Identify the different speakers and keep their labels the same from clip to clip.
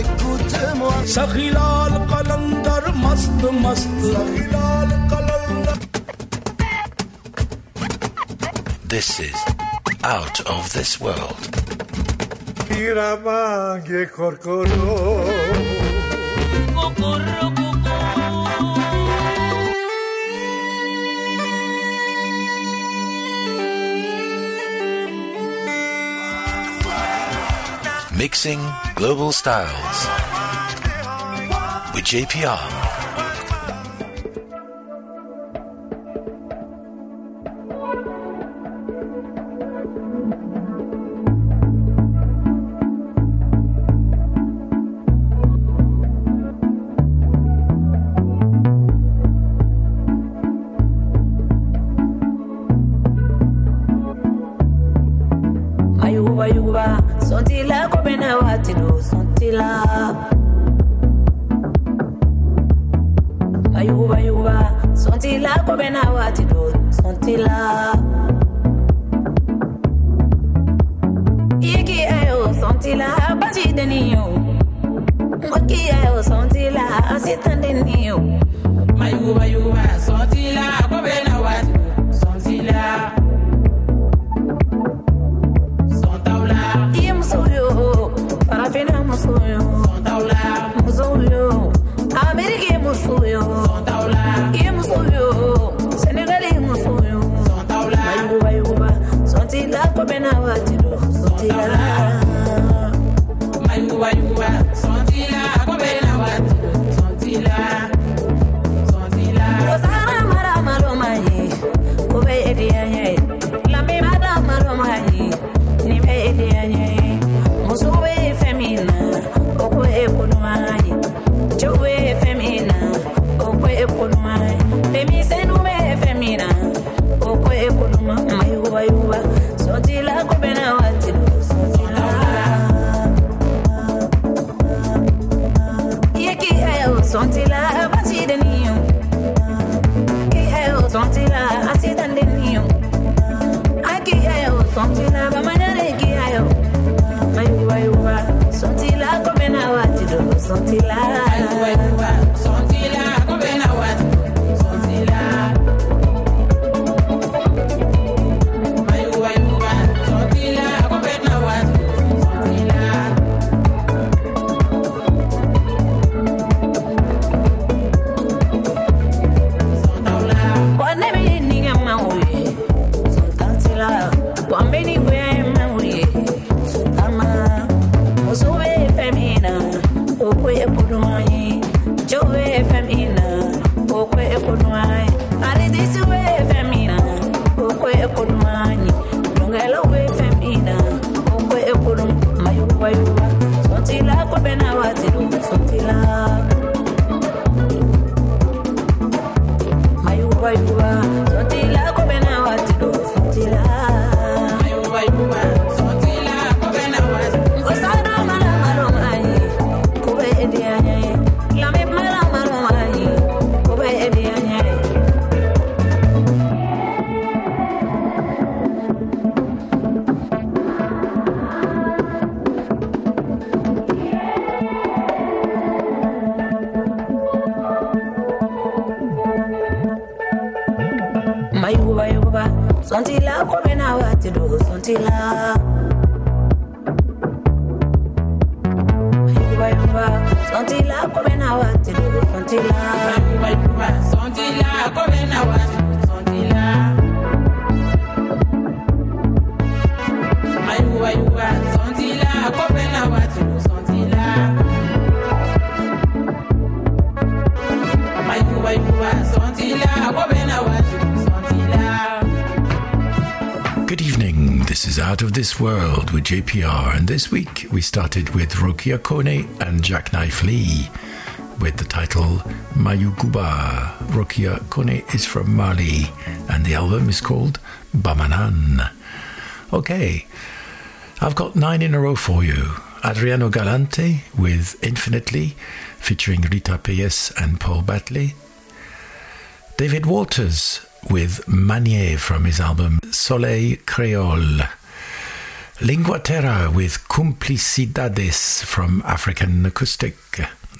Speaker 1: écoute-moi.
Speaker 2: Sahilal Kalandar, mast, mast. Sahilal Kalandar.
Speaker 3: This is Out of This World. Mixing Global Styles with JPR. Manua, manua. until I. World with JPR, and this week we started with Rokia Kone and Jacknife Lee with the title Mayuguba. Rokia Kone is from Mali, and the album is called Bamanan. Okay, I've got nine in a row for you. Adriano Galante with Infinitely, featuring Rita Payes and Paul Batley. David Walters with Manier from his album Soleil Creole.
Speaker 4: Lingua Terra with Cumplicidades from African Acoustic.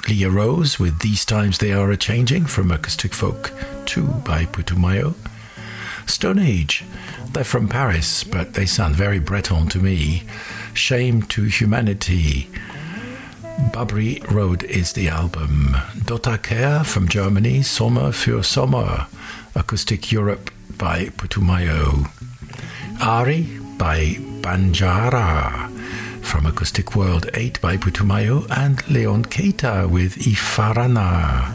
Speaker 4: Leah Rose with These Times They Are a Changing from Acoustic Folk 2 by Putumayo. Stone Age, they're from Paris, but they sound very Breton to me. Shame to Humanity. Babri Road is the album. Dotaker from Germany, Sommer für Sommer. Acoustic Europe by Putumayo. Ari by Banjara from Acoustic World 8 by Putumayo and Leon Keita with Ifarana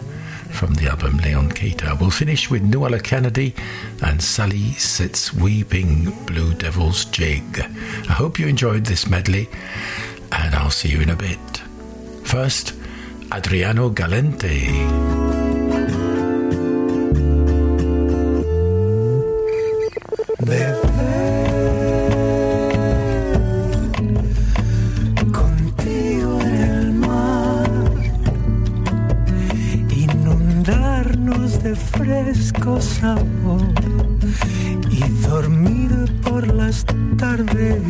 Speaker 4: from the album Leon Keita. We'll finish with Nuala Kennedy and Sally Sits Weeping Blue Devil's Jig. I hope you enjoyed this medley and I'll see you in a bit. First, Adriano Galente.
Speaker 5: Fresco sabor y dormir por las tardes,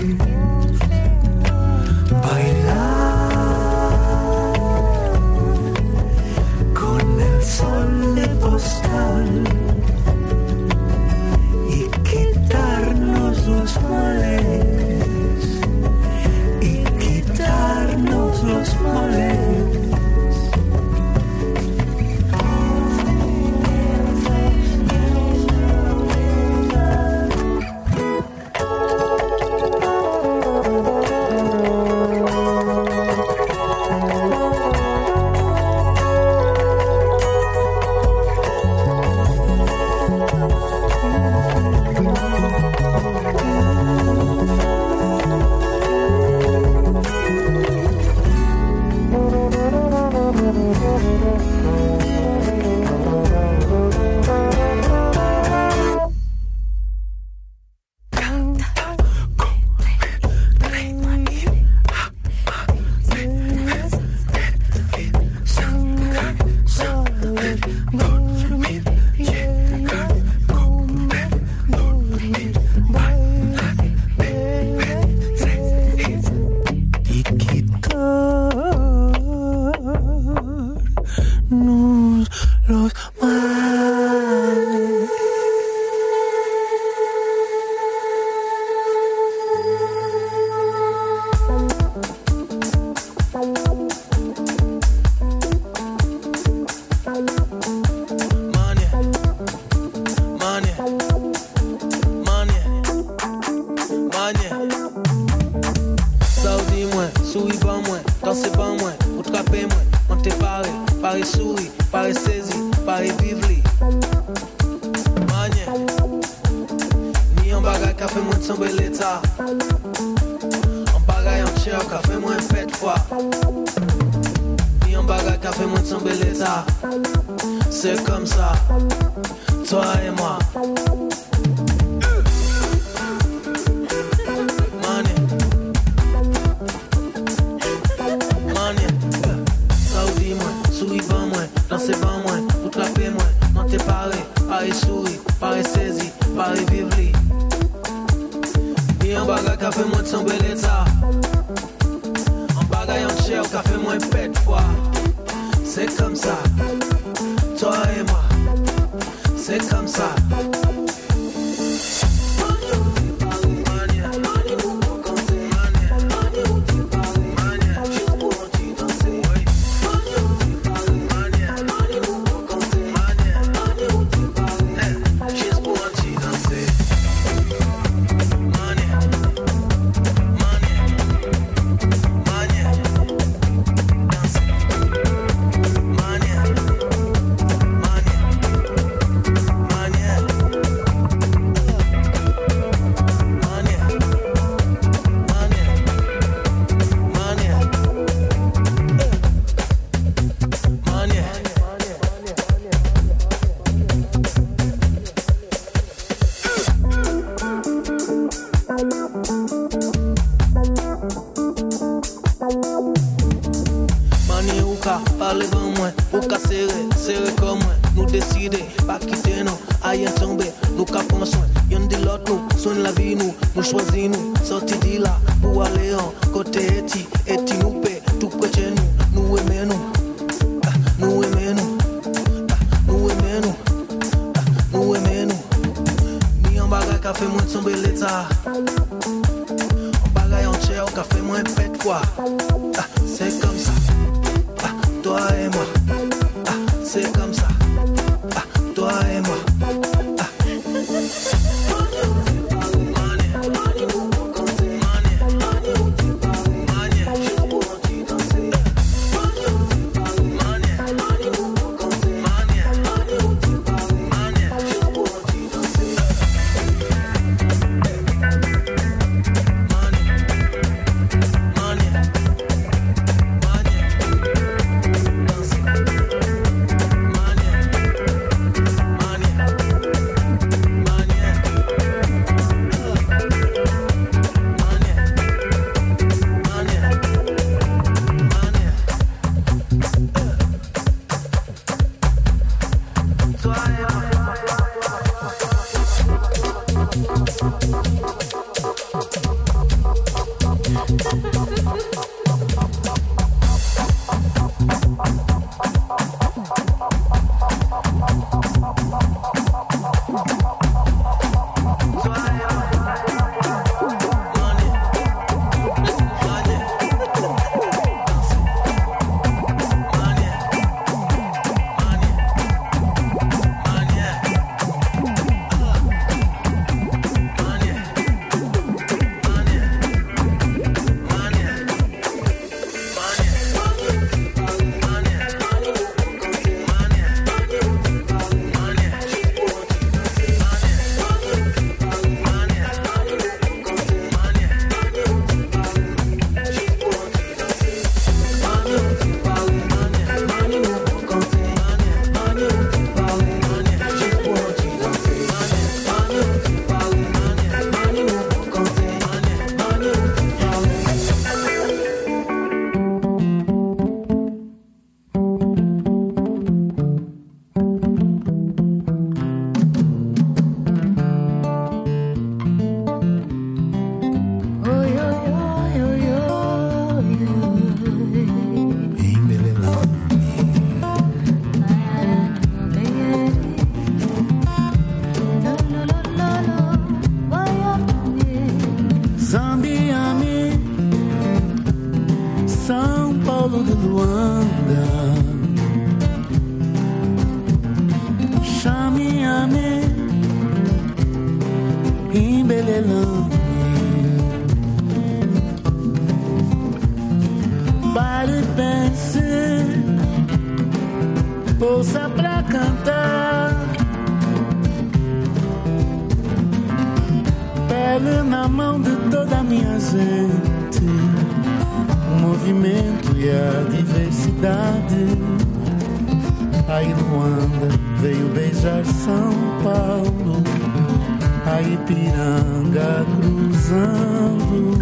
Speaker 6: Ipiranga cruzando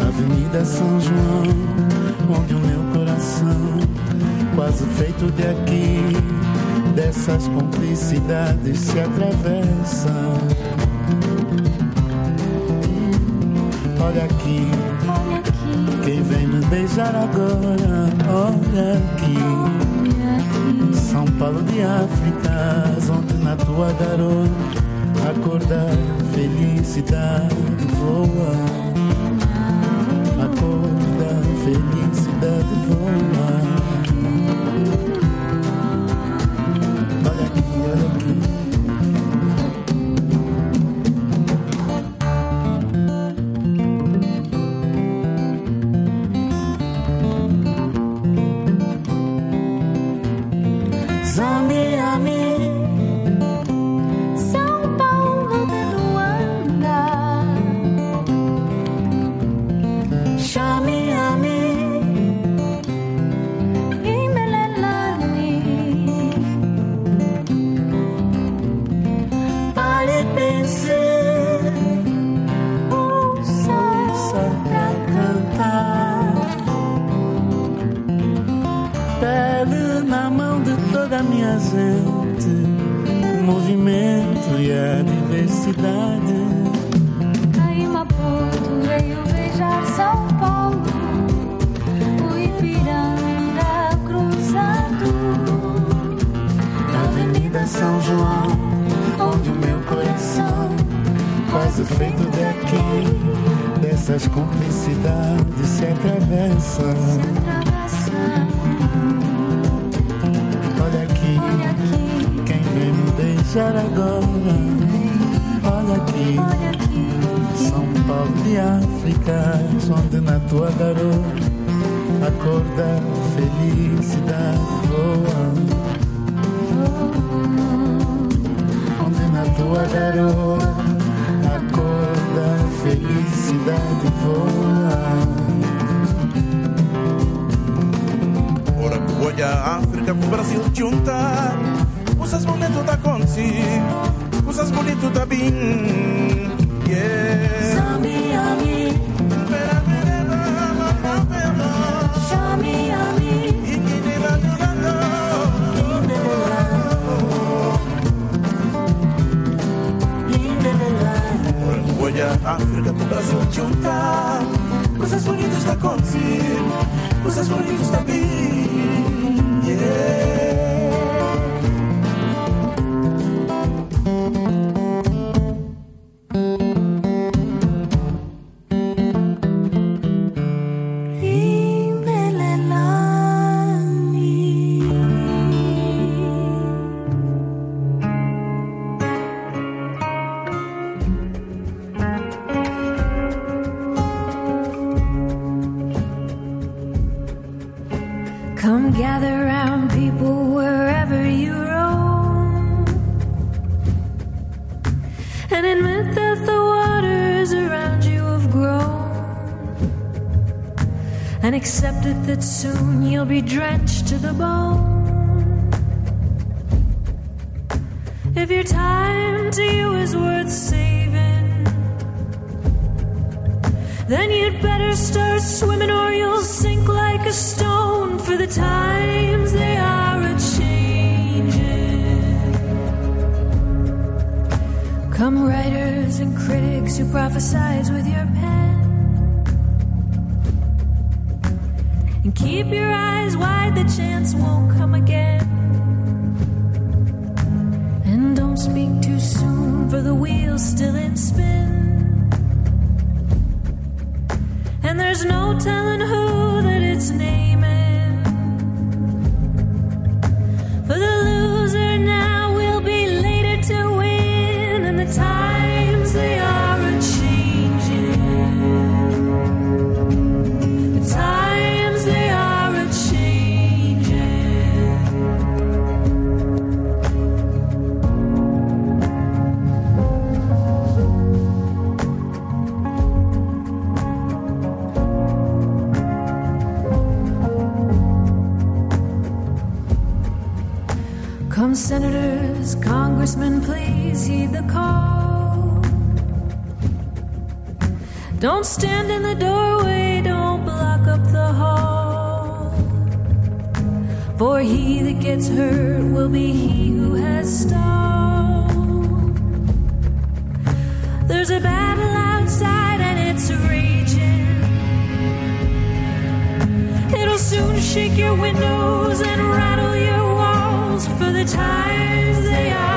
Speaker 6: a Avenida São João, onde o meu coração, quase feito de aqui, dessas cumplicidades se atravessam. Olha aqui, olha aqui, quem vem me beijar agora, olha aqui. São Paulo de África, onde na tua garota Acordar, felicidade voa. Acorda, felicidade voa. presente, o movimento e a diversidade.
Speaker 7: Aí Maputo veio beijar São Paulo, o Ipiranga cruzado.
Speaker 6: Na Avenida São João, onde o meu coração, quase feito daqui, dessas cumplicidades se atravessam. Se atravessa. Agora. Olha aqui, São Paulo de África, onde na tua garoa a cor da felicidade voa. Onde na tua garoa a cor da felicidade voa.
Speaker 8: Ora olha a África com o Brasil junta Coisas bonitas tá contigo Coisas bonitas tá bem Yeah
Speaker 7: Sami Ami,
Speaker 8: Pera, pera,
Speaker 7: Ami,
Speaker 8: Ikinilangilanga. Ora que olha a África com o Brasil junta Coisas bonitas tá contigo Coisas bonitas tá bem Yeah
Speaker 7: you'll be drenched to the bone. If your time to you is worth saving, then you'd better start swimming or you'll sink like a stone. For the times they are a changing. Come writers and critics who prophesize with your pen. Come, senators, congressmen, please heed the call. Don't stand in the doorway, don't block up the hall. For he that gets hurt will be he who has stalled. There's a battle outside and it's raging. It'll soon shake your windows and rattle your walls. For the times they are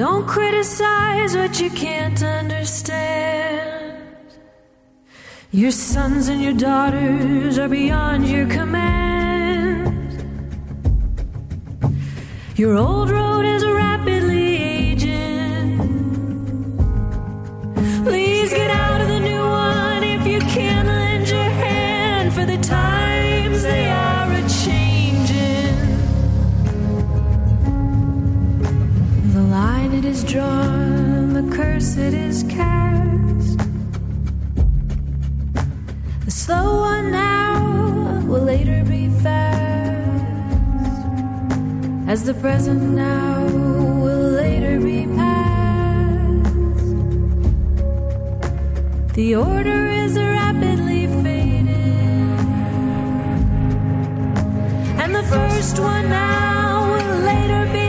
Speaker 7: don't criticize what you can't understand. Your sons and your daughters are beyond your command. Your old road is rapidly aging. drawn, the curse it is cast. The slow one now will later be fast, as the present now will later be past. The order is rapidly fading, and the first one now will later be.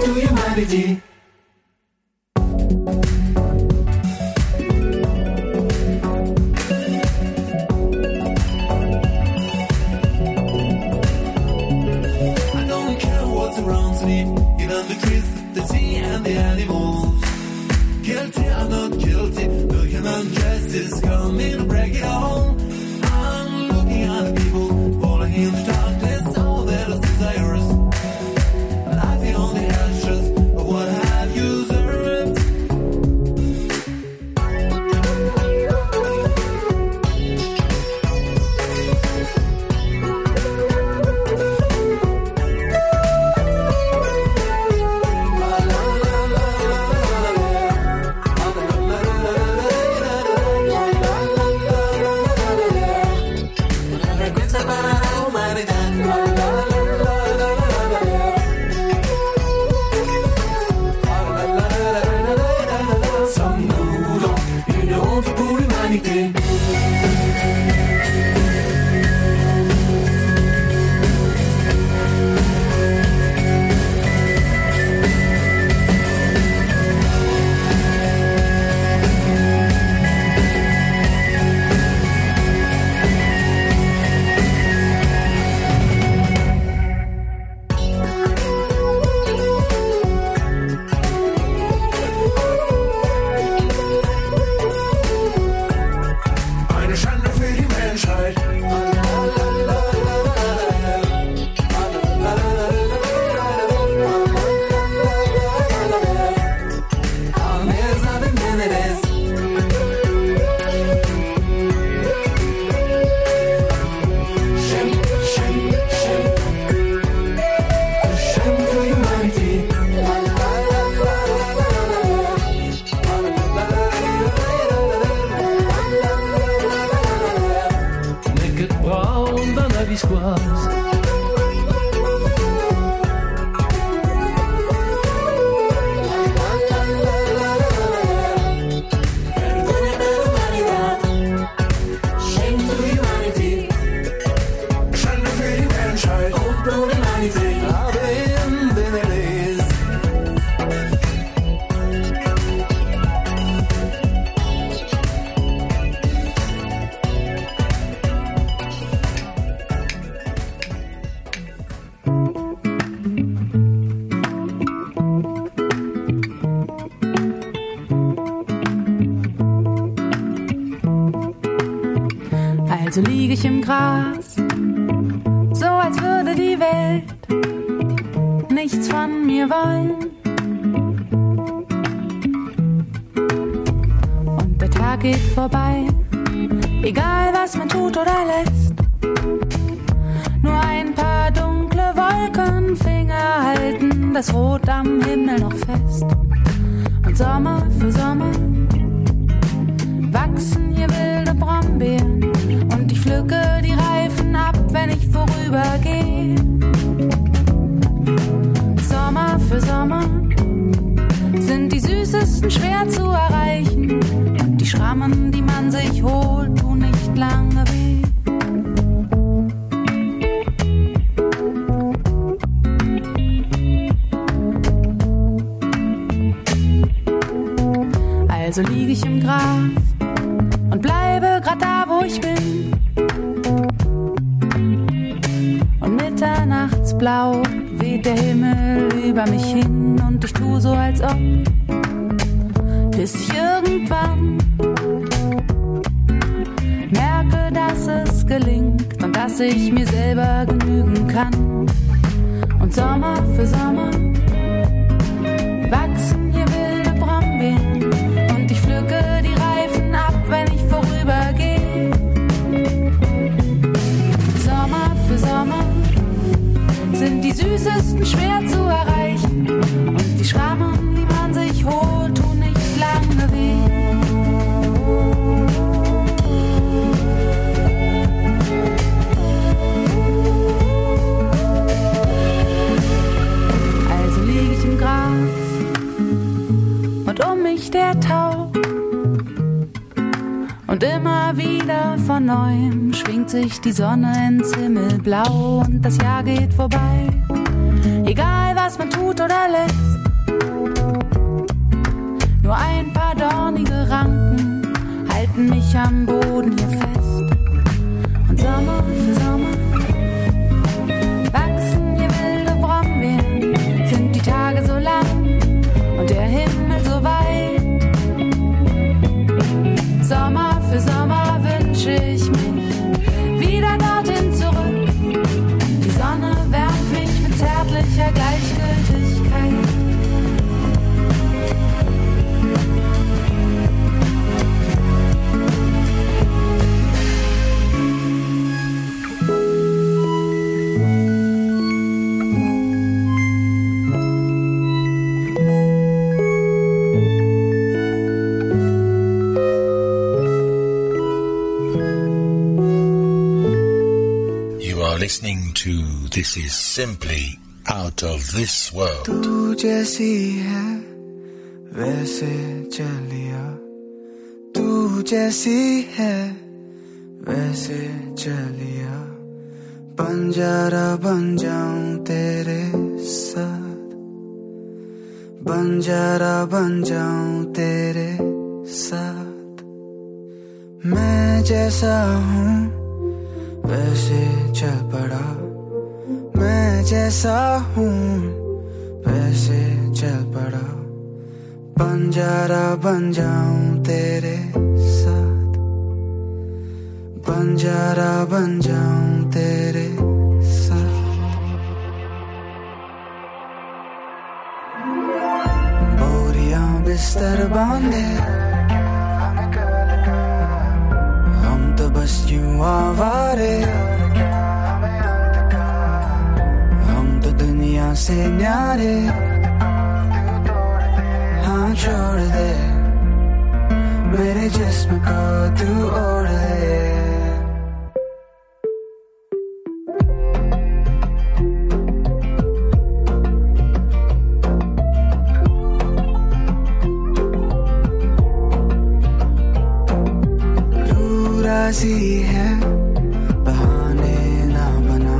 Speaker 9: to humanity.
Speaker 7: Also liege ich im Gras
Speaker 10: und bleibe grad da, wo ich bin. Und mitternachtsblau weht der Himmel über mich hin und ich tu so, als ob, bis ich irgendwann merke, dass es gelingt und dass ich mir selber genügen kann. Und Sommer für Sommer schwer zu erreichen und die Schrammen, die man sich holt, tun nicht lange weh. Also lieg ich im Gras und um mich der Tau. Und immer wieder von neuem schwingt sich die Sonne ins Himmelblau und das Jahr geht vorbei. Egal was man tut oder lässt. Nur ein paar dornige Ranken halten mich am Boden hier fest.
Speaker 4: listening to This Is Simply Out of This World.
Speaker 11: तू जैसी है वैसे चलिया तू जैसी है वैसे चलिया बंजारा बन जाऊं तेरे साथ बंजारा बन जाऊं तेरे साथ मैं जैसा हूँ वैसे चल पड़ा। मैं जैसा हूँ, वैसे चल पड़ा। बंजारा बन जाऊँ तेरे साथ। बंजारा बन जाऊँ तेरे साथ। बोरियाँ बिस्तर बांधे बस यूं आवारे हम तो दुनिया से न्यारे हाँ छोड़ दे मेरे जिस्म को तू ओढ़ दे राज़ी है बहाने ना बना।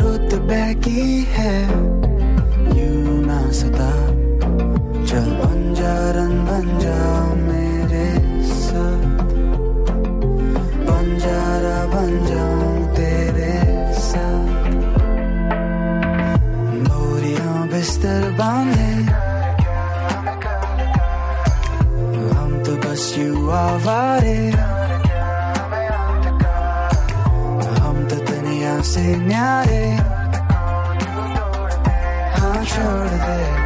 Speaker 11: रुत बैकी है यू ना सता। segnare I'll show to there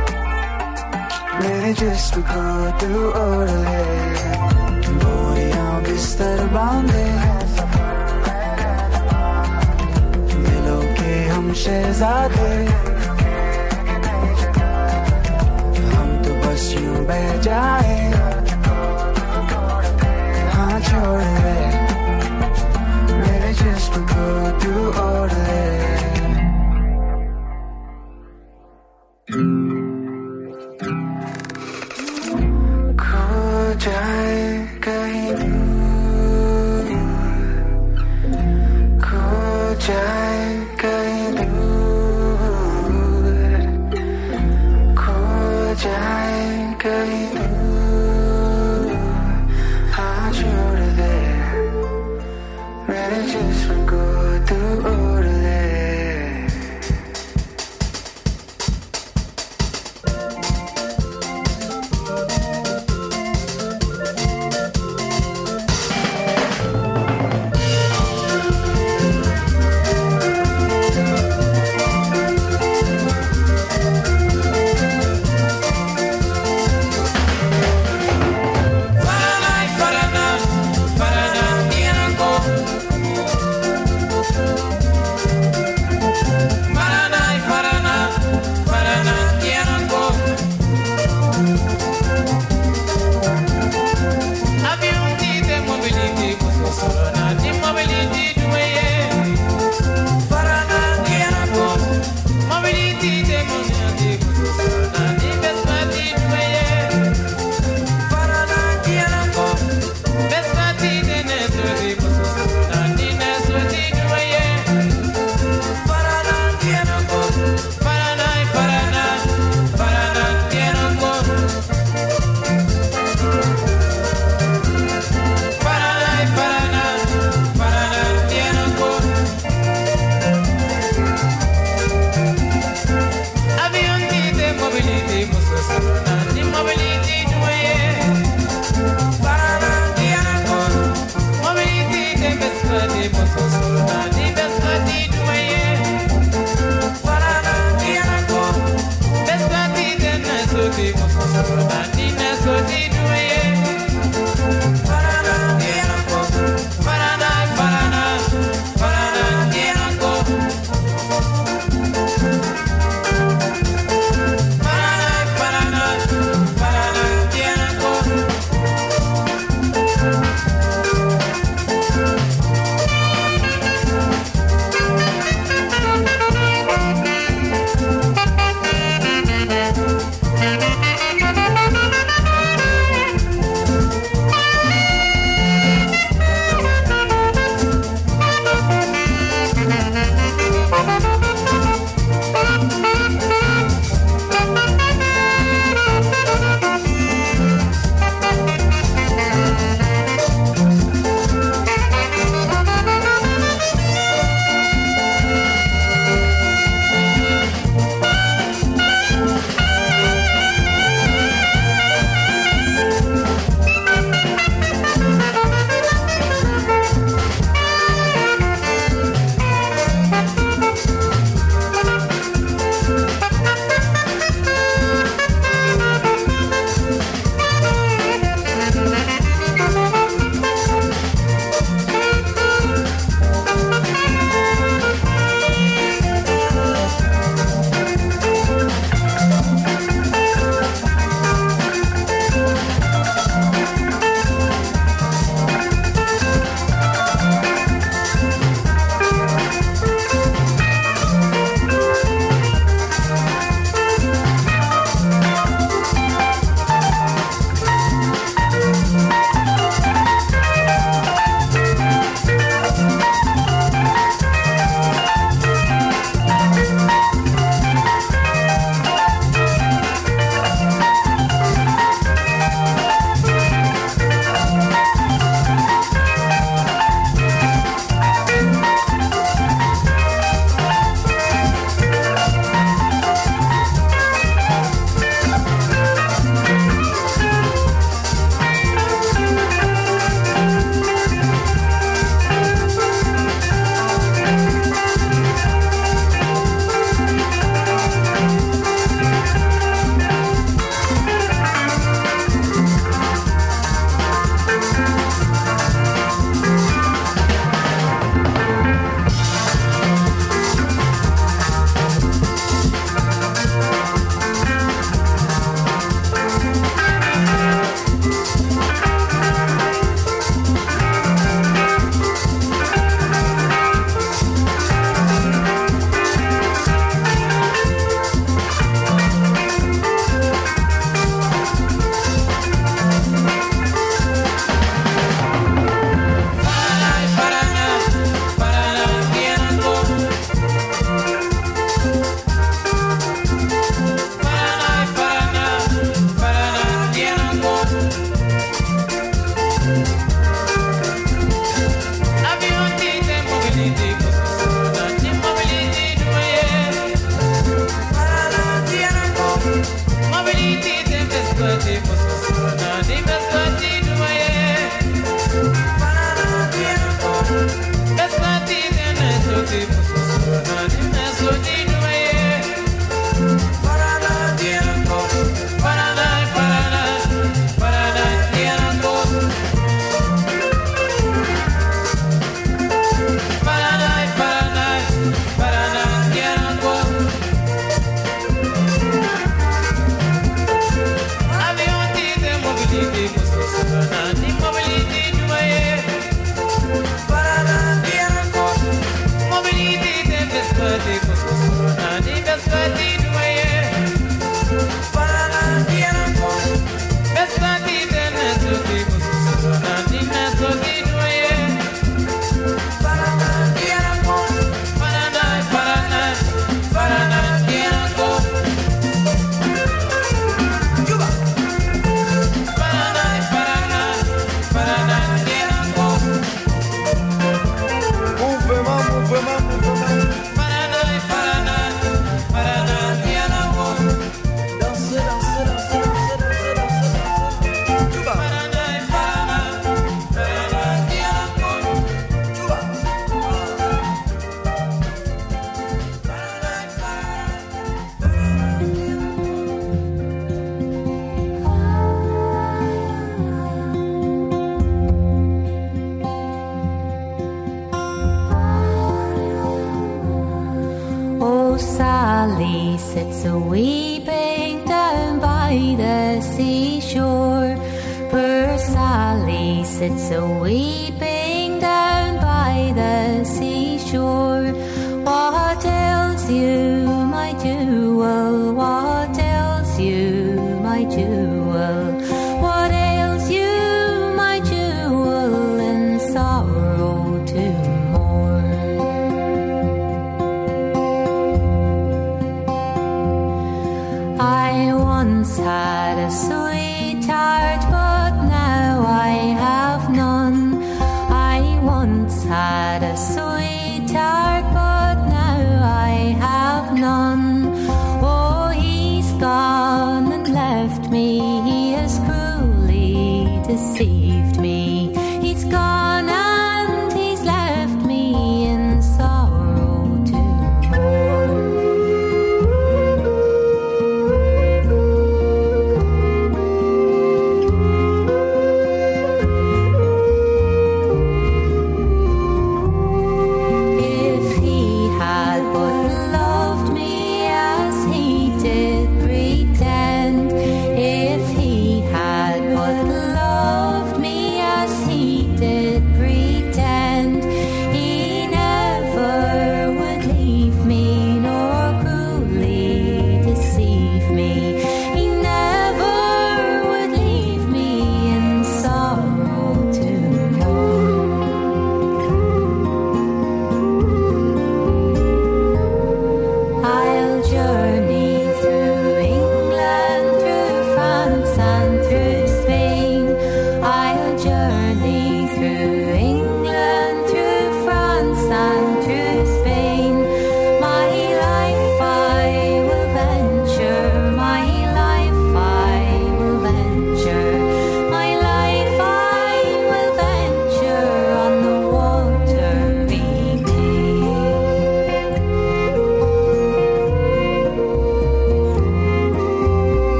Speaker 11: Beni just kodu orale Boyan बिस्तर बांधे मिलो के हम शहजादे हम तो बस यूँ बह जाए हाँ छोड़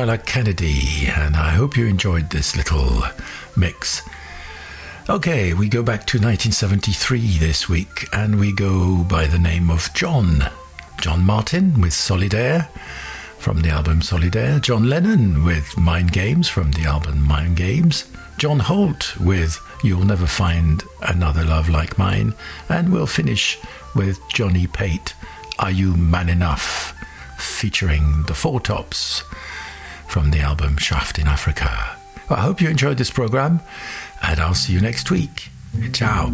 Speaker 12: Nuala Kennedy, and I hope you enjoyed this little mix. Okay, we go back to 1973 this week, and we go by the name of John. John Martyn with Solid Air from the album Solid Air. John Lennon with Mind Games from the album Mind Games. John Holt with You'll Never Find Another Love Like Mine. And we'll finish with Johnny Pate, Are You Man Enough? featuring the Four Tops from the album Shaft in Africa. Well, I hope you enjoyed this program, and I'll see you next week. Ciao.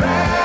Speaker 8: Big